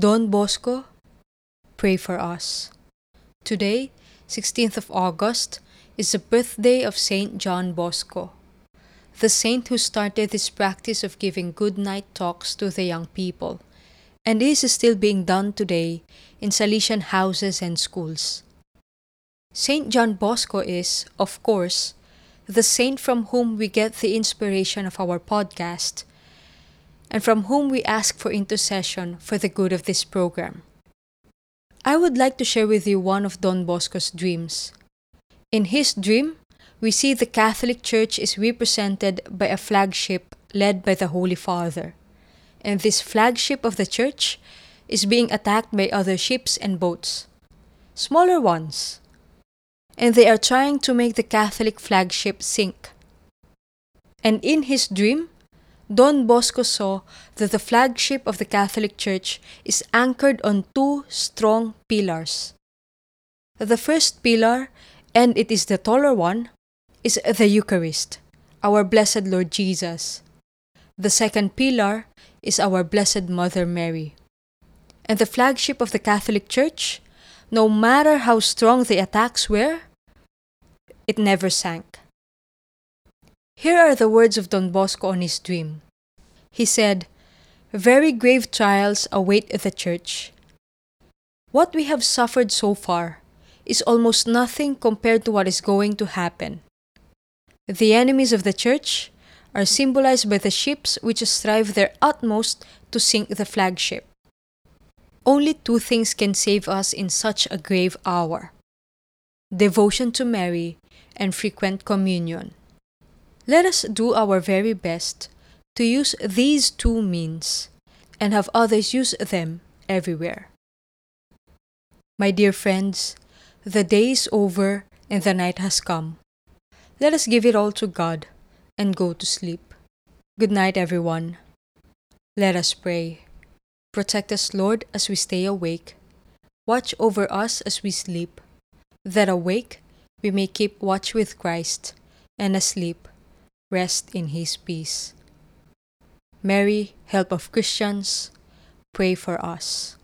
Don Bosco, pray for us. Today, 16th of August, is the birthday of Saint John Bosco, the saint who started this practice of giving good night talks to the young people, and this is still being done today in Salesian houses and schools. Saint John Bosco is, of course, the saint from whom we get the inspiration of our podcast and from whom we ask for intercession for the good of this program. I would like to share with you one of Don Bosco's dreams. In his dream, we see the Catholic Church is represented by a flagship led by the Holy Father. And this flagship of the Church is being attacked by other ships and boats, smaller ones. And they are trying to make the Catholic flagship sink. And in his dream, Don Bosco saw that the flagship of the Catholic Church is anchored on two strong pillars. The first pillar, and it is the taller one, is the Eucharist, our blessed Lord Jesus. The second pillar is our Blessed Mother Mary. And the flagship of the Catholic Church, no matter how strong the attacks were, it never sank. Here are the words of Don Bosco on his dream. He said, Very grave trials await the Church. What we have suffered so far is almost nothing compared to what is going to happen. The enemies of the Church are symbolized by the ships which strive their utmost to sink the flagship. Only two things can save us in such a grave hour devotion to Mary and frequent communion. Let us do our very best to use these two means and have others use them everywhere. My dear friends, the day is over and the night has come. Let us give it all to God and go to sleep. Good night, everyone. Let us pray. Protect us, Lord, as we stay awake. Watch over us as we sleep, that awake we may keep watch with Christ, and asleep rest in his peace. Mary, help of Christians, pray for us.